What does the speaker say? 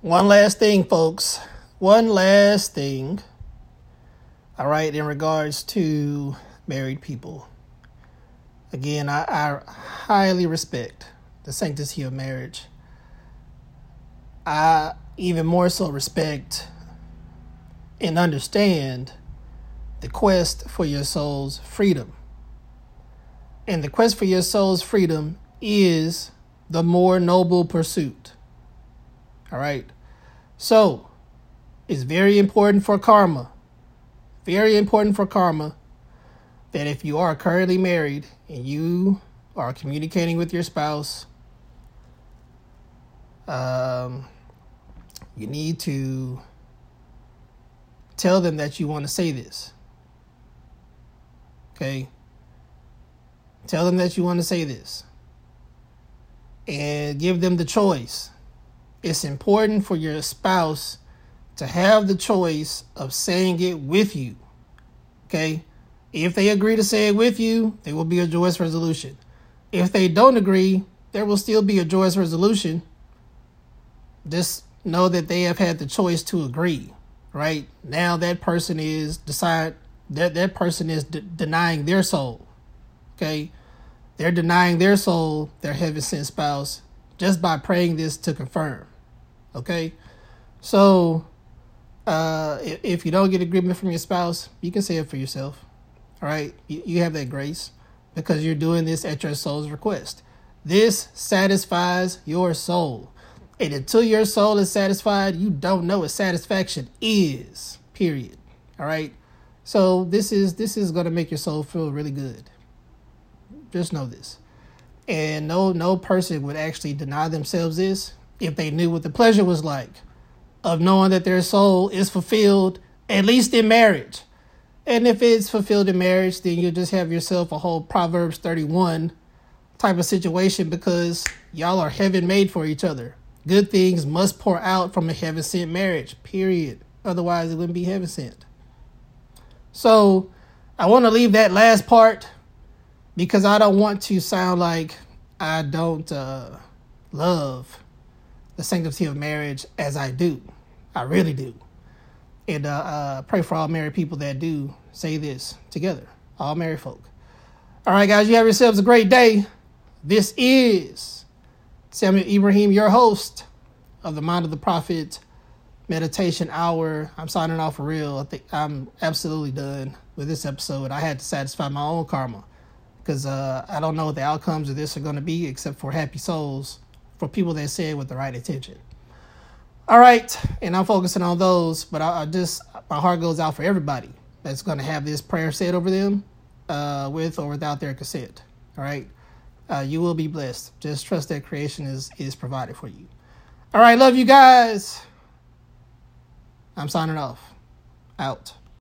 One last thing, folks. One last thing. All right, in regards to married people. Again, I, I highly respect the sanctity of marriage. I even more so respect and understand the quest for your soul's freedom. And the quest for your soul's freedom is the more noble pursuit. All right. So, it's very important for karma, very important for karma, that if you are currently married and you are communicating with your spouse, um, you need to tell them that you want to say this. Okay? Tell them that you want to say this. And give them the choice. It's important for your spouse to have the choice of saying it with you. Okay? If they agree to say it with you, there will be a joyous resolution. If they don't agree, there will still be a joyous resolution. Just know that they have had the choice to agree, right? Now that person is decide that that person is de- denying their soul. Okay? They're denying their soul, their heaven sent spouse, just by praying this to confirm. Okay? So, uh, if, you don't get agreement from your spouse, you can say it for yourself. All right? You, have that grace because you're doing this at your soul's request. This satisfies your soul. And until your soul is satisfied, you don't know what satisfaction is. Period. All right? So this is this is gonna make your soul feel really good. Just know this. And no no person would actually deny themselves this if they knew what the pleasure was like of knowing that their soul is fulfilled, at least in marriage. And if it's fulfilled in marriage, then you just have yourself a whole Proverbs 31 type of situation because y'all are heaven made for each other. Good things must pour out from a heaven sent marriage, period. Otherwise, it wouldn't be heaven sent. So I want to leave that last part because I don't want to sound like I don't uh, love the sanctity of marriage as I do. I really do. And uh, uh, pray for all married people that do say this together, all married folk. All right, guys, you have yourselves a great day. This is Samuel Ibrahim, your host of the Mind of the Prophet meditation hour. I'm signing off for real. I think I'm absolutely done with this episode. I had to satisfy my own karma because uh, I don't know what the outcomes of this are going to be except for happy souls for people that say it with the right intention. All right, and I'm focusing on those, but I, I just my heart goes out for everybody that's going to have this prayer said over them, uh, with or without their consent. All right, uh, you will be blessed. Just trust that creation is is provided for you. All right, love you guys. I'm signing off. Out.